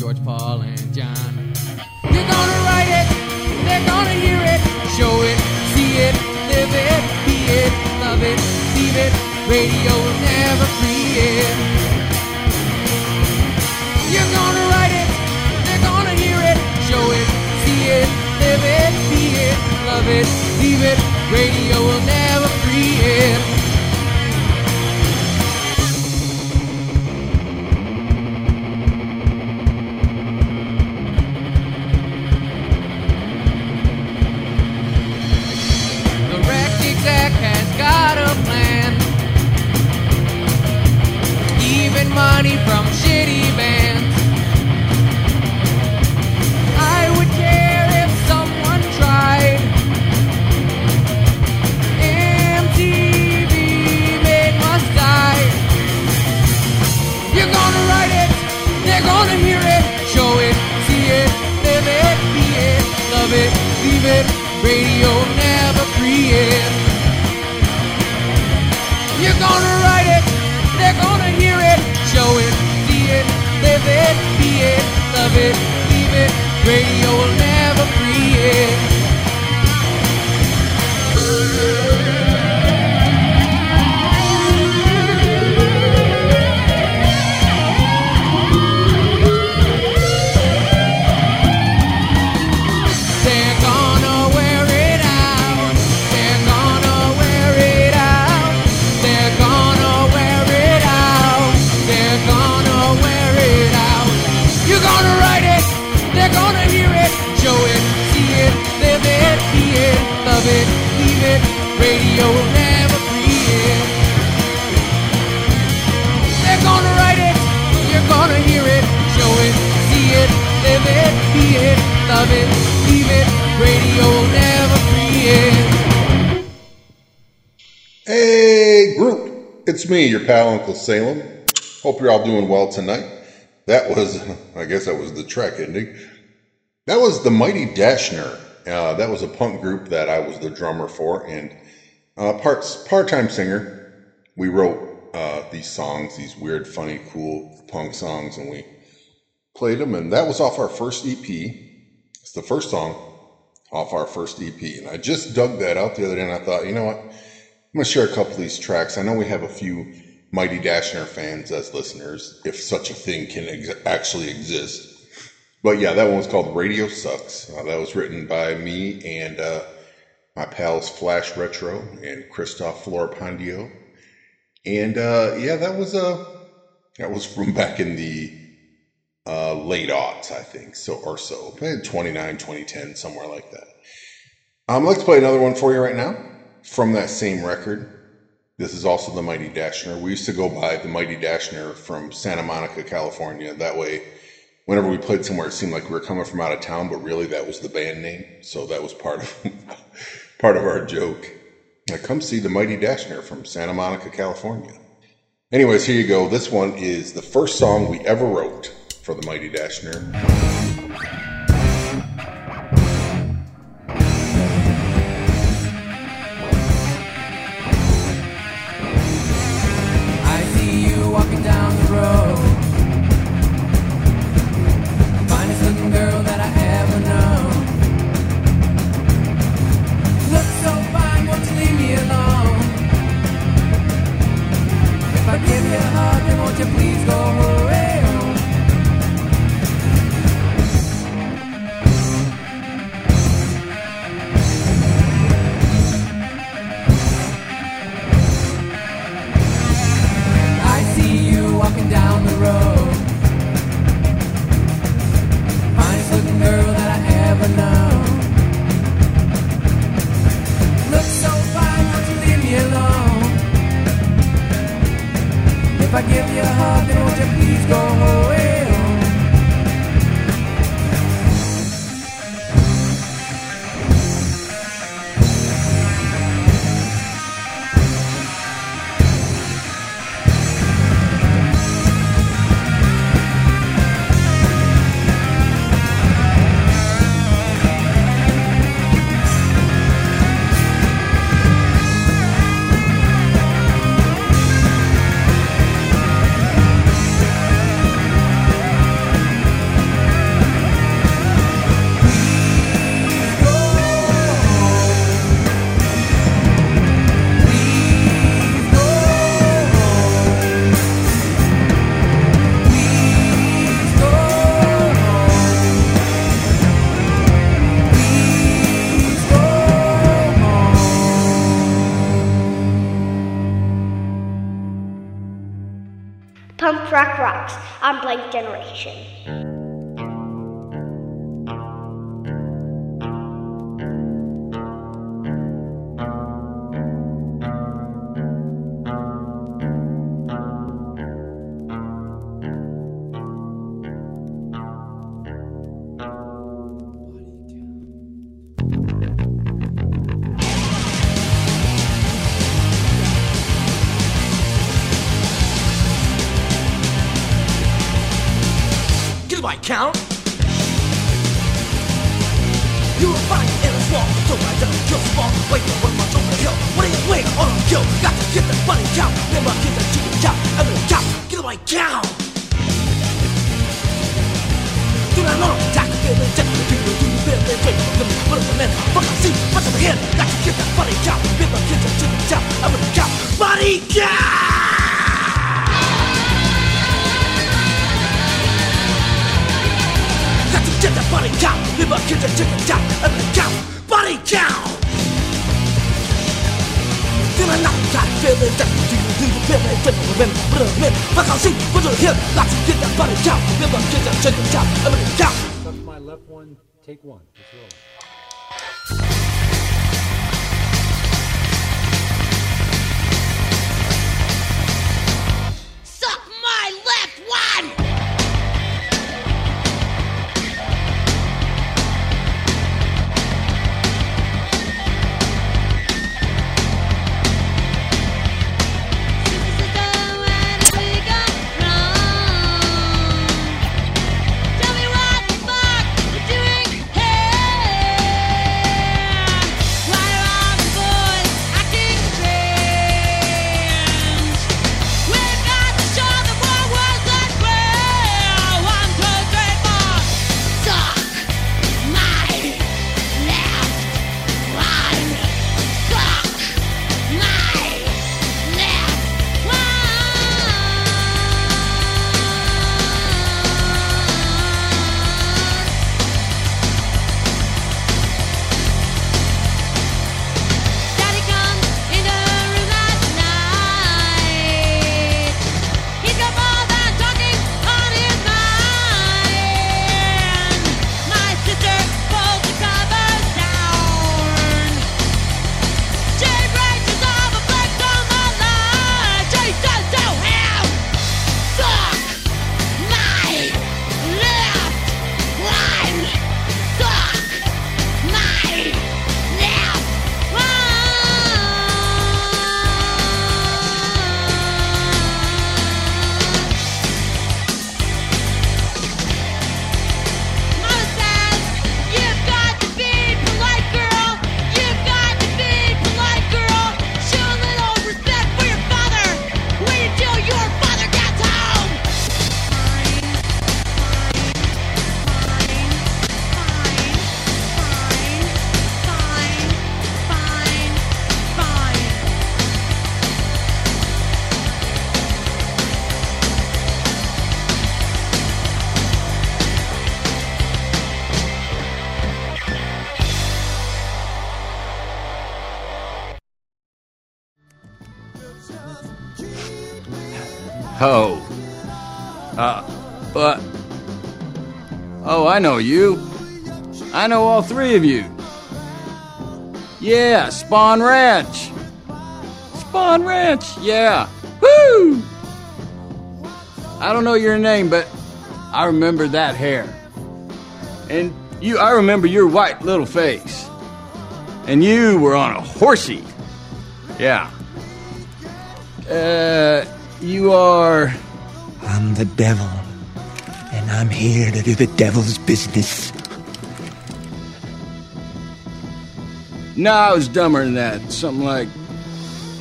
George, Paul, and John. You're gonna write it, they're gonna hear it, show it, see it, live it, be it, love it, leave it. Radio will never free it. You're gonna write it, they're gonna hear it, show it, see it, live it, be it, love it, leave it. Radio will never free it. it. Radio never free. You're gonna write it. They're gonna hear it. Show it. See it. Live it. Be it. Love it. Leave it. Radio will never me, your pal Uncle Salem. Hope you're all doing well tonight. That was, I guess that was the Trek ending. That was the Mighty Dashner. Uh, that was a punk group that I was the drummer for and uh, parts part-time singer. We wrote uh, these songs, these weird, funny, cool punk songs, and we played them. And that was off our first EP. It's the first song off our first EP. And I just dug that out the other day, and I thought, you know what? I'm going to share a couple of these tracks. I know we have a few Mighty Dashner fans as listeners, if such a thing can ex- actually exist. But yeah, that one was called Radio Sucks. Uh, that was written by me and uh, my pals Flash Retro and Christoph Florpandio. And uh, yeah, that was uh, that was from back in the uh, late aughts, I think, so or so, 29, 2010, somewhere like that. Um, to play another one for you right now from that same record. This is also the Mighty Dashner. We used to go by the Mighty Dashner from Santa Monica, California. That way, whenever we played somewhere, it seemed like we were coming from out of town, but really that was the band name. So that was part of part of our joke. Now come see the Mighty Dashner from Santa Monica, California. Anyways, here you go. This one is the first song we ever wrote for the Mighty Dashner. Blank Generation. Bunny cow. Never get that chicken cow. Gonna cow. Get my cow. Do not know. Attack the feeling. Check the people. Do the feeling. Wait for them. Is the man? Fuck see. What's in the head? Got to get that bunny cow. Never get that chicken cow. Gonna cow. Bunny cow. Get that body count. Live get that chicken count. And the count. Body count. Then I knock got feeling that you do the feeling. Then I remember, but a minute. Fuck, I'll see. But to him. Got to get that body count. Up, get that chicken count. And the count. Up my left one, take one. Let's roll. I know you. I know all three of you. Yeah, Spahn Ranch. Spahn Ranch, yeah. Woo! I don't know your name, but I remember that hair. And you, I remember your white little face. And you were on a horsey. Yeah. Uh, you are. I'm the devil. I'm here to do the devil's business. No, I was dumber than that. Something like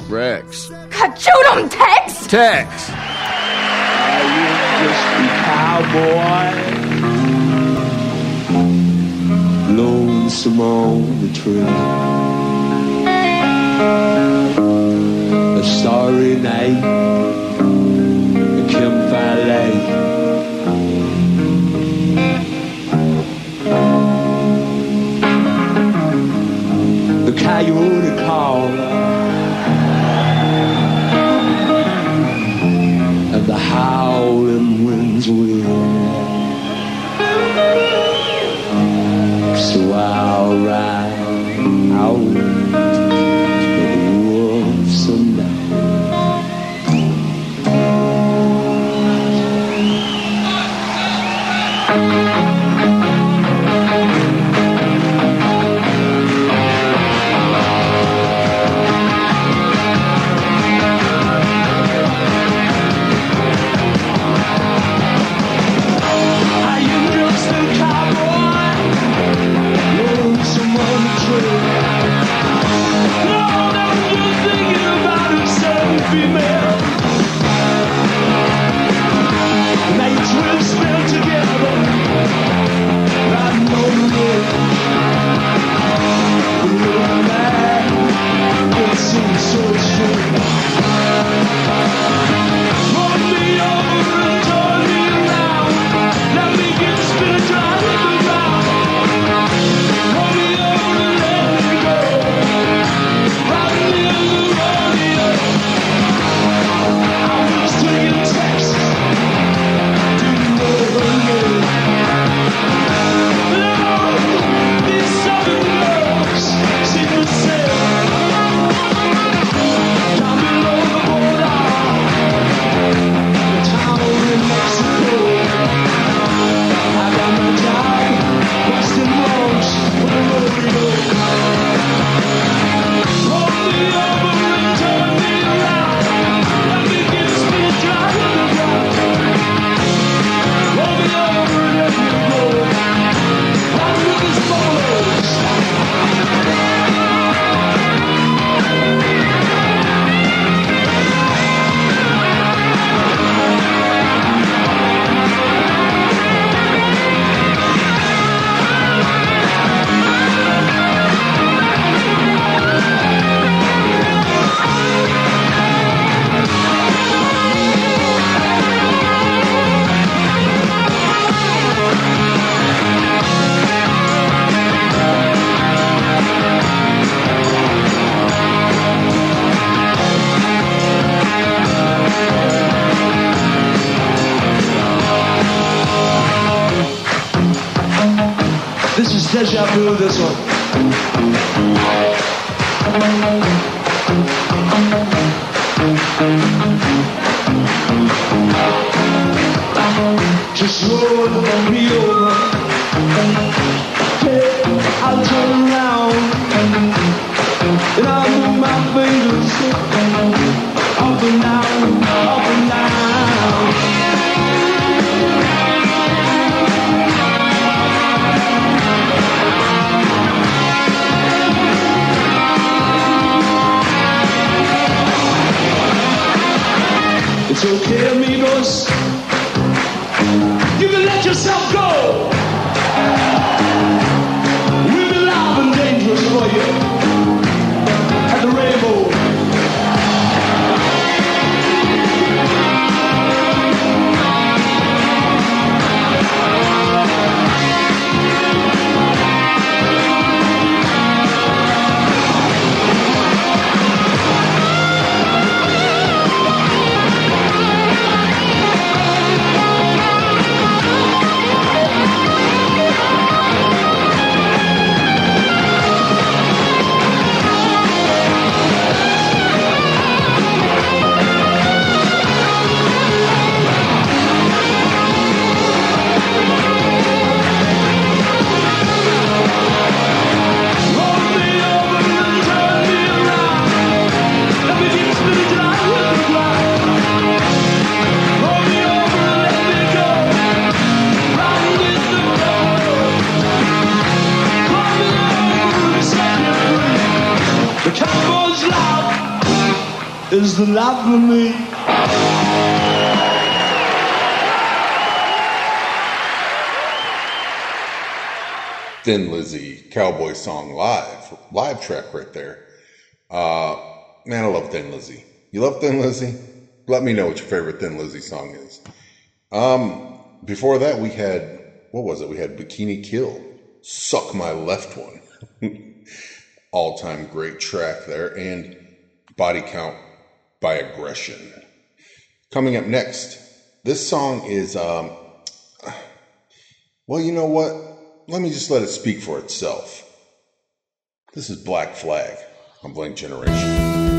Rex. Kachoodum, Tex! Tex! Are you just a cowboy. Lonesome on the trail. A starry night. A campfire light. coyote call. Love me. Thin Lizzy Cowboy Song Live. Live track right there. Uh, man, I love Thin Lizzy. You love Thin Lizzy? Let me know what your favorite Thin Lizzy song is. Um, before that, we had, what was it? We had Bikini Kill. Suck My Left One. All time great track there. And Body Count by Aggression. Coming up next, this song is, um, well, you know what? Let me just let it speak for itself. This is Black Flag on Blank Generation.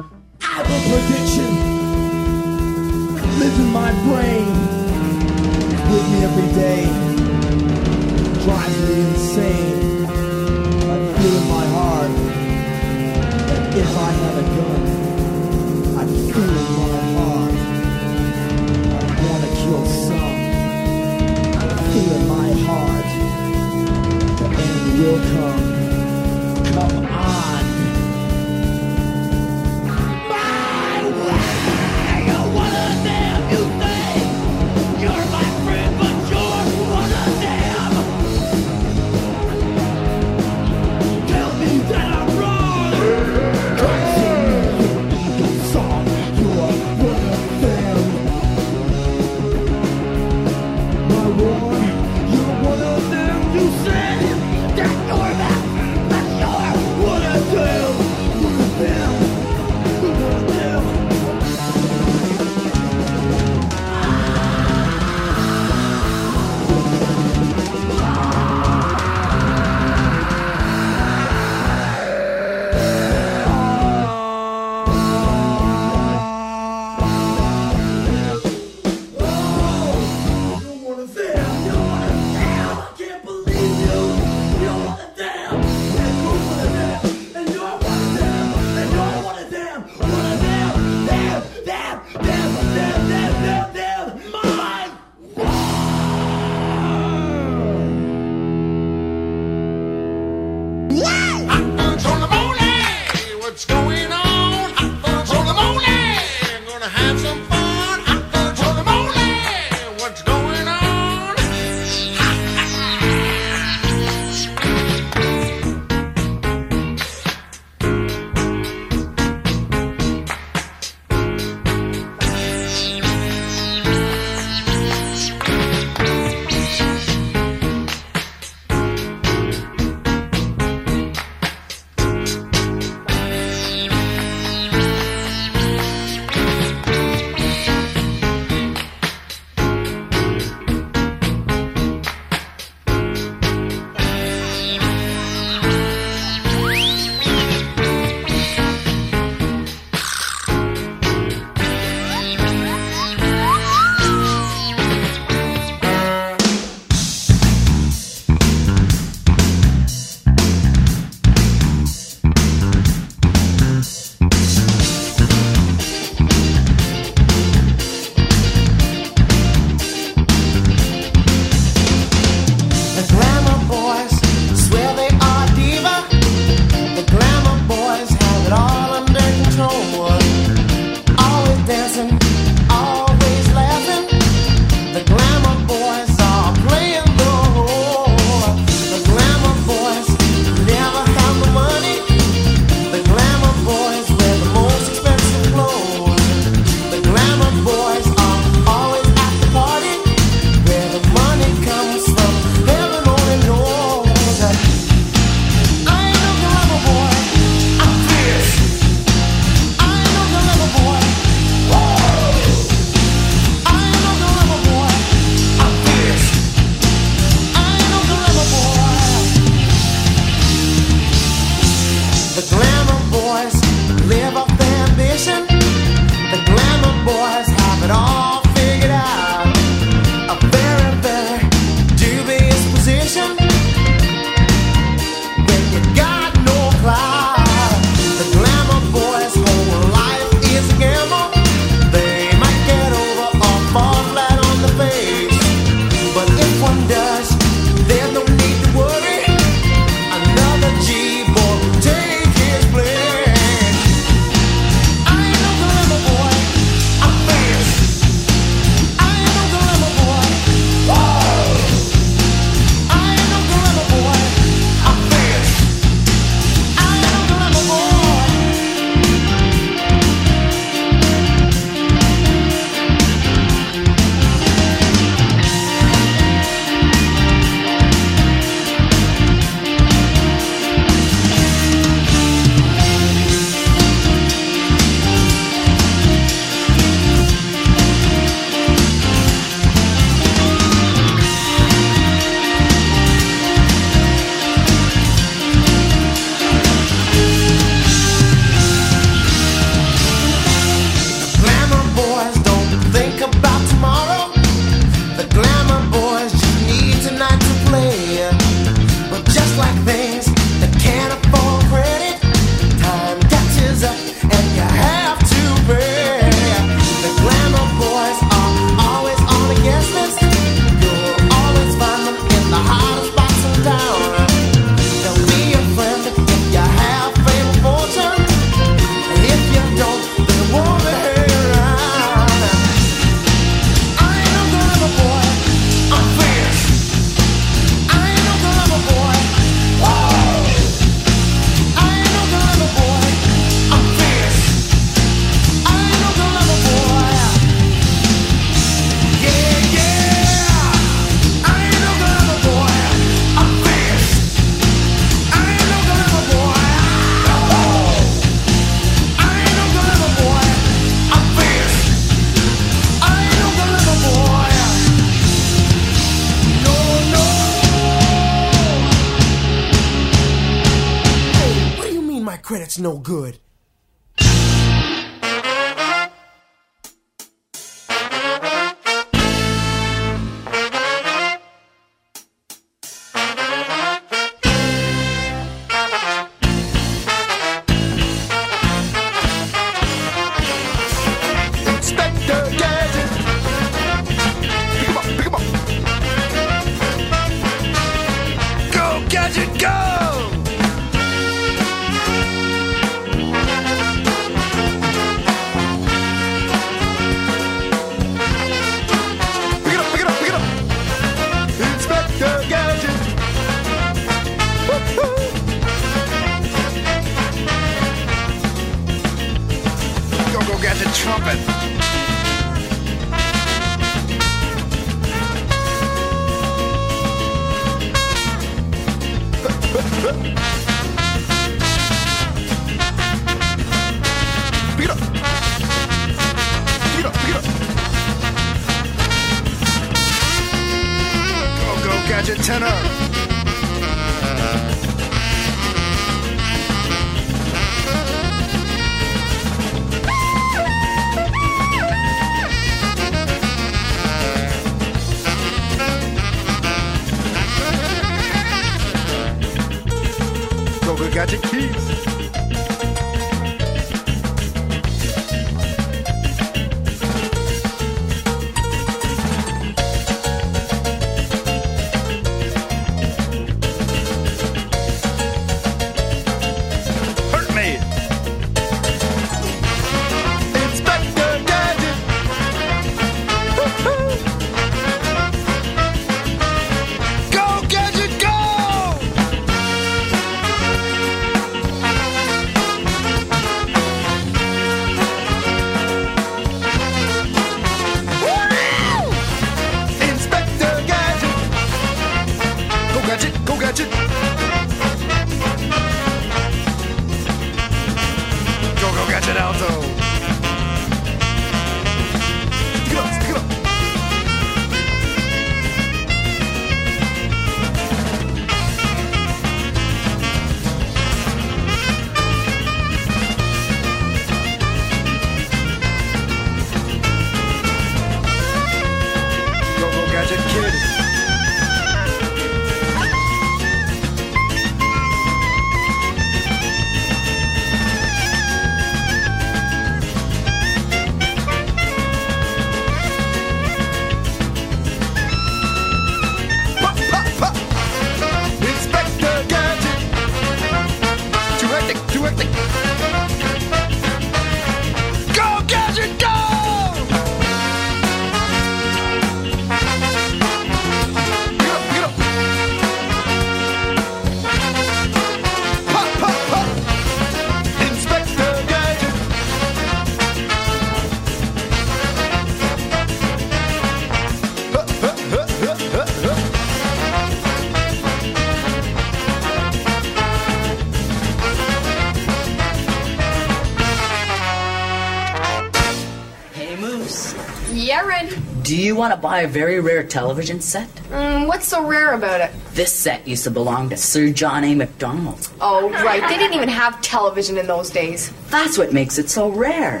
Want to buy a very rare television set? Mm, what's so rare about it? This set used to belong to Sir John A. MacDonald. Oh, right. They didn't even have television in those days. That's what makes it so rare.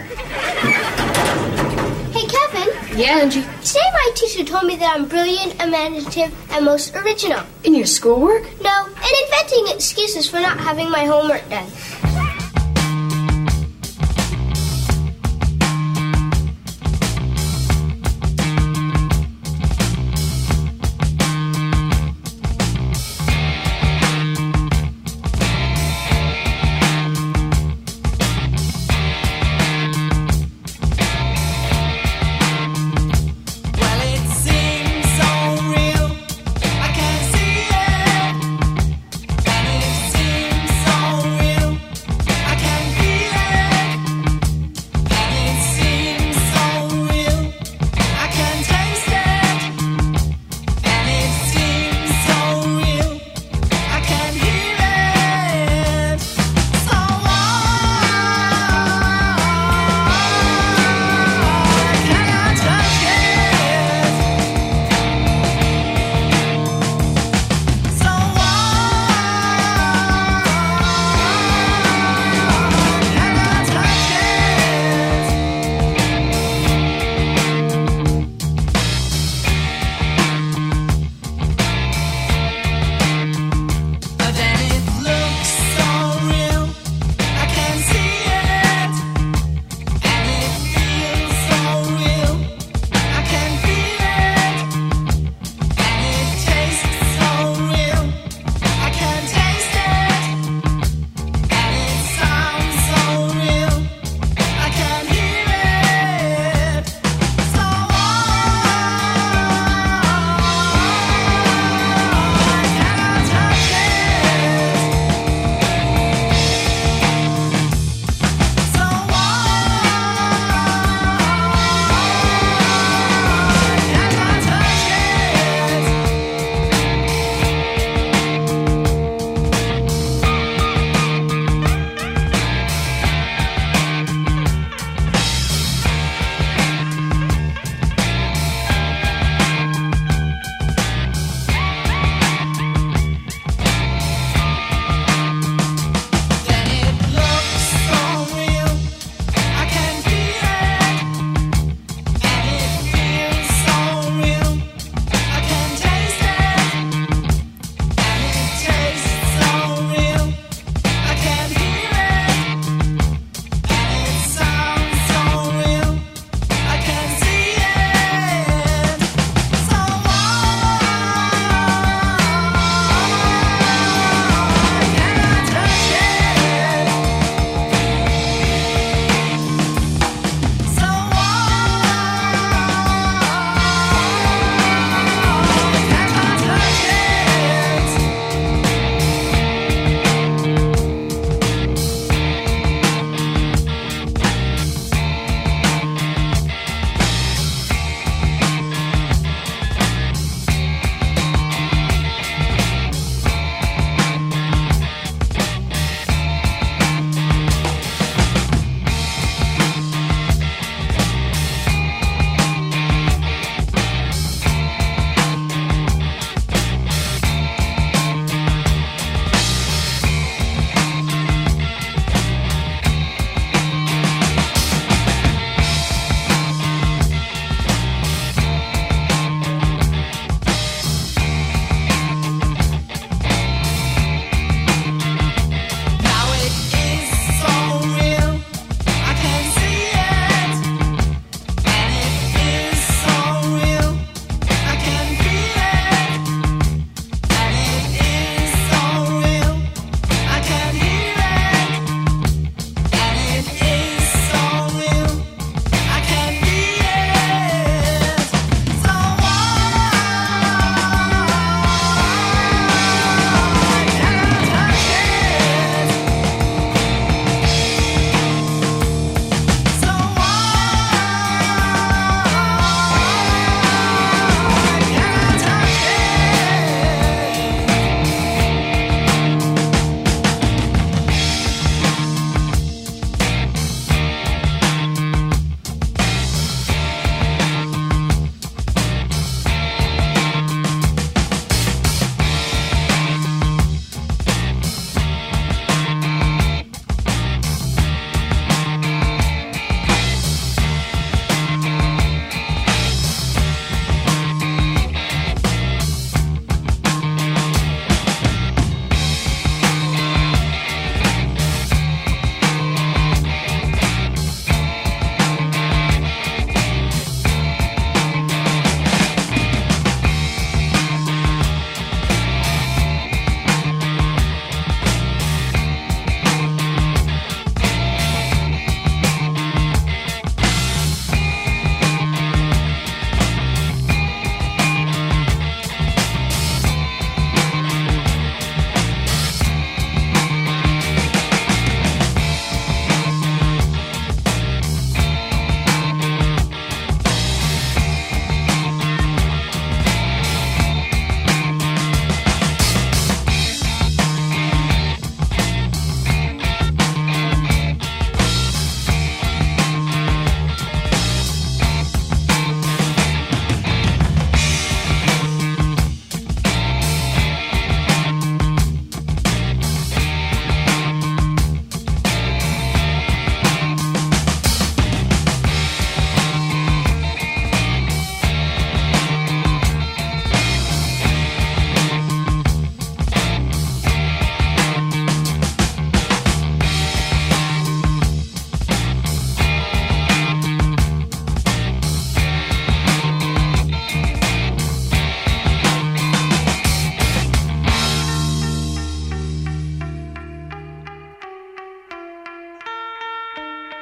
Hey, Kevin. Yeah, Angie. Today my teacher told me that I'm brilliant, imaginative, and most original. In your schoolwork? No, and inventing excuses for not having my homework done.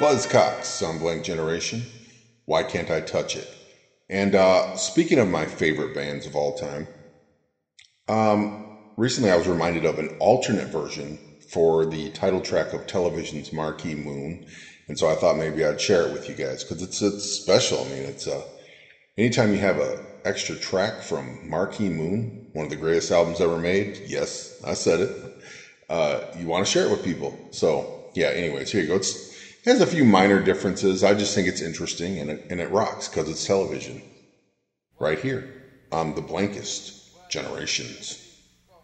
Buzzcocks on Blank Generation. Why can't I touch it? And uh, speaking of my favorite bands of all time, um, recently I was reminded of an alternate version for the title track of television's Marquee Moon, and so I thought maybe I'd share it with you guys because it's it's special. I mean, it's uh, anytime you have a extra track from Marquee Moon, one of the greatest albums ever made. Yes, I said it. Uh, you want to share it with people. So yeah. Anyways, here you go. It's, it has a few minor differences. I just think it's interesting and it, and it rocks because it's television. Right here on the blankest generations.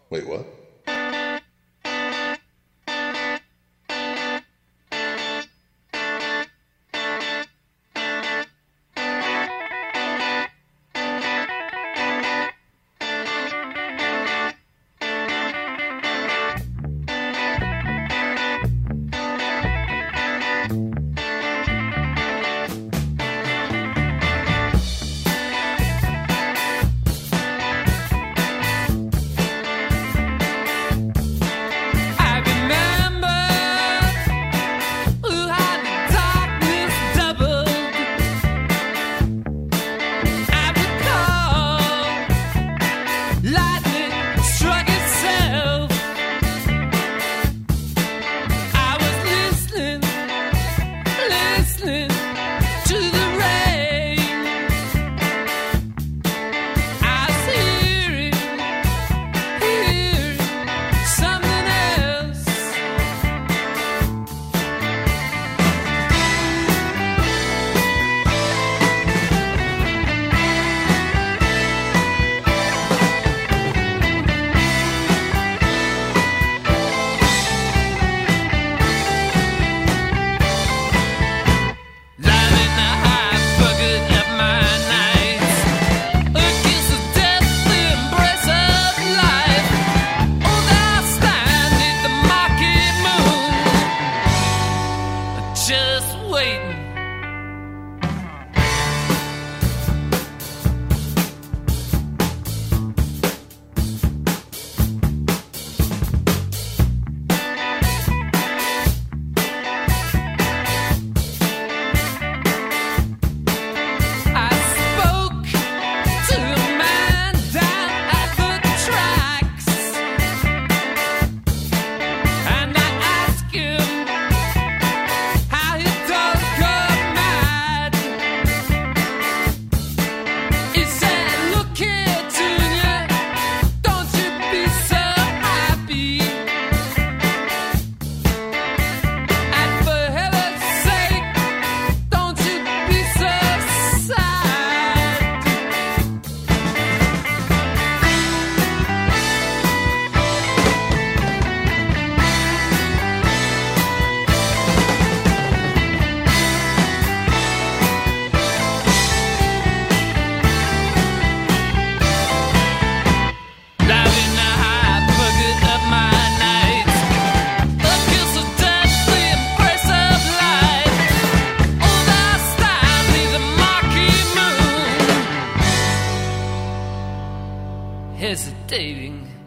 Wait, what? Hesitating.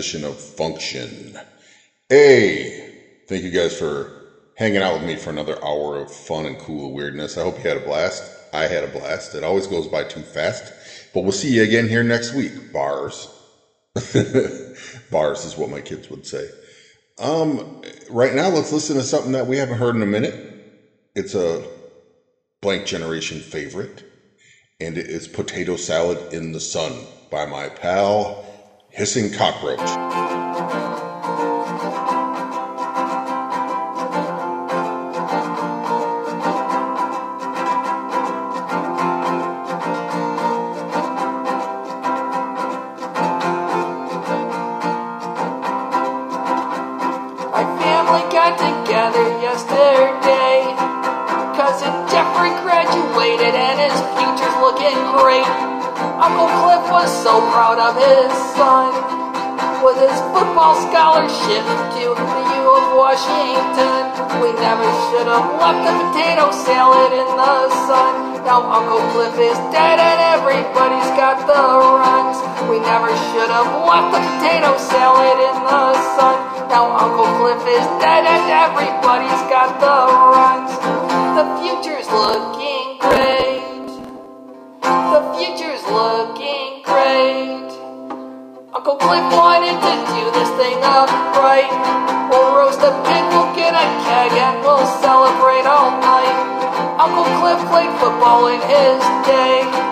Transition of function. Hey, thank you guys for hanging out with me for another hour of fun and cool weirdness. I hope you had a blast. I had a blast. It always goes by too fast. But we'll see you again here next week. Bars. Bars is what my kids would say. Um, right now, let's listen to something that we haven't heard in a minute. It's a blank generation favorite, and it is Potato Salad in the Sun by my pal Hissing Cockroach. My family got together yesterday. Cousin Jeffrey graduated and his future's looking great. Uncle Cliff was so proud of his son. With his football scholarship to the U of Washington. We never should have left the potato salad in the sun. Now Uncle Cliff is dead and everybody's got the runs. We never should have left the potato salad in the sun. Now Uncle Cliff is dead and everybody's got the runs. The future's looking great. The future's looking. Uncle Cliff wanted to do this thing upright. We'll roast a pig, we'll get a keg, and we'll celebrate all night. Uncle Cliff played football in his day.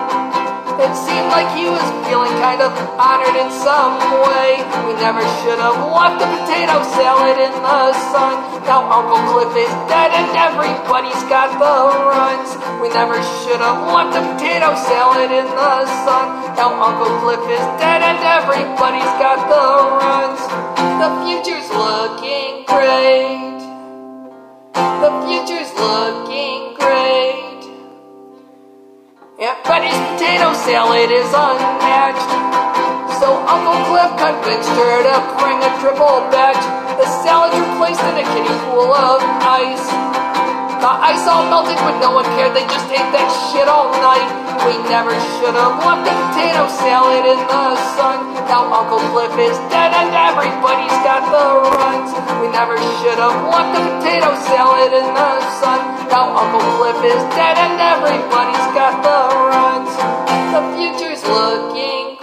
It seemed like he was feeling kind of honored in some way. We never should have left the potato salad in the sun. Now Uncle Cliff is dead and everybody's got the runs. We never should have left the potato salad in the sun. Now Uncle Cliff is dead and everybody's got the runs. The future's looking great. The future's looking great. Aunt Betty's potato salad is unmatched. So Uncle Cliff convinced her to bring a triple batch. The salad's replaced in a kiddie pool of ice. The ice all melted, but no one cared. They just ate that shit all night. We never should have left the potato salad in the sun. Now Uncle Cliff is dead and everybody's got the runs. We never should have left the potato salad in the sun. Now Uncle Cliff is dead and everybody's got the runs. The future's looking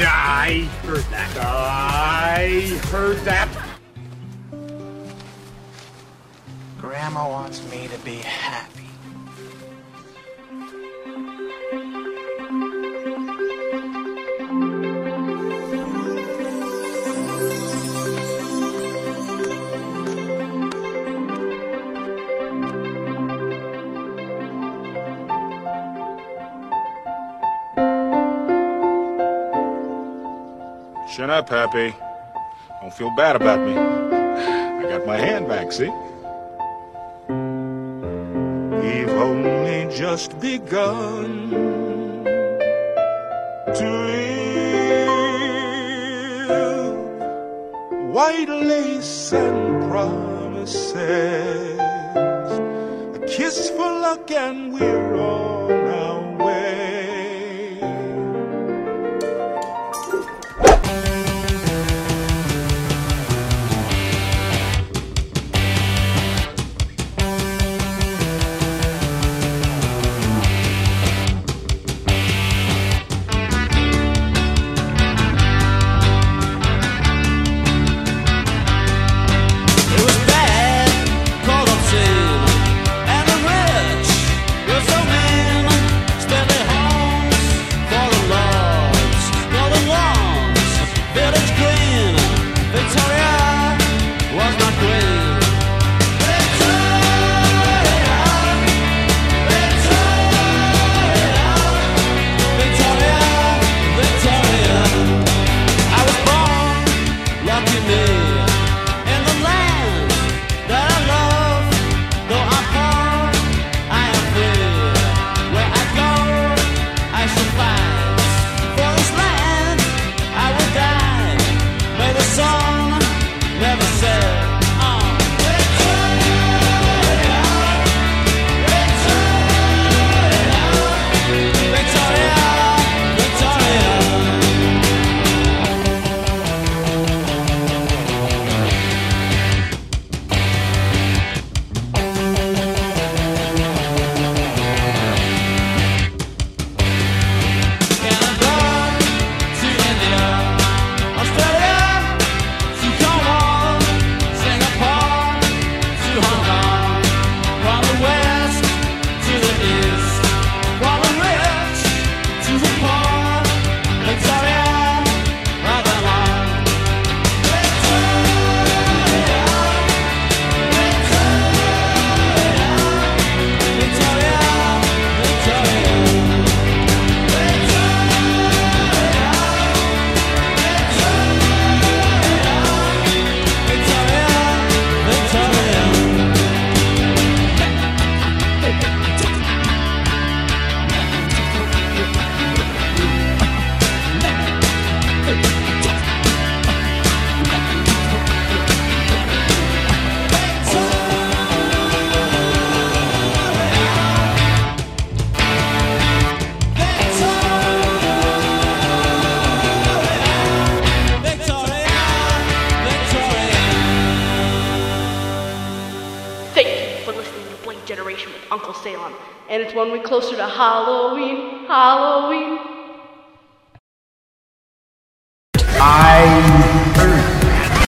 I heard that. I heard that. Grandma wants me to be happy. Chin up, Happy. Don't feel bad about me. I got my hand back, see? We've only just begun to live white lace and promises. A kiss for luck, and we're all.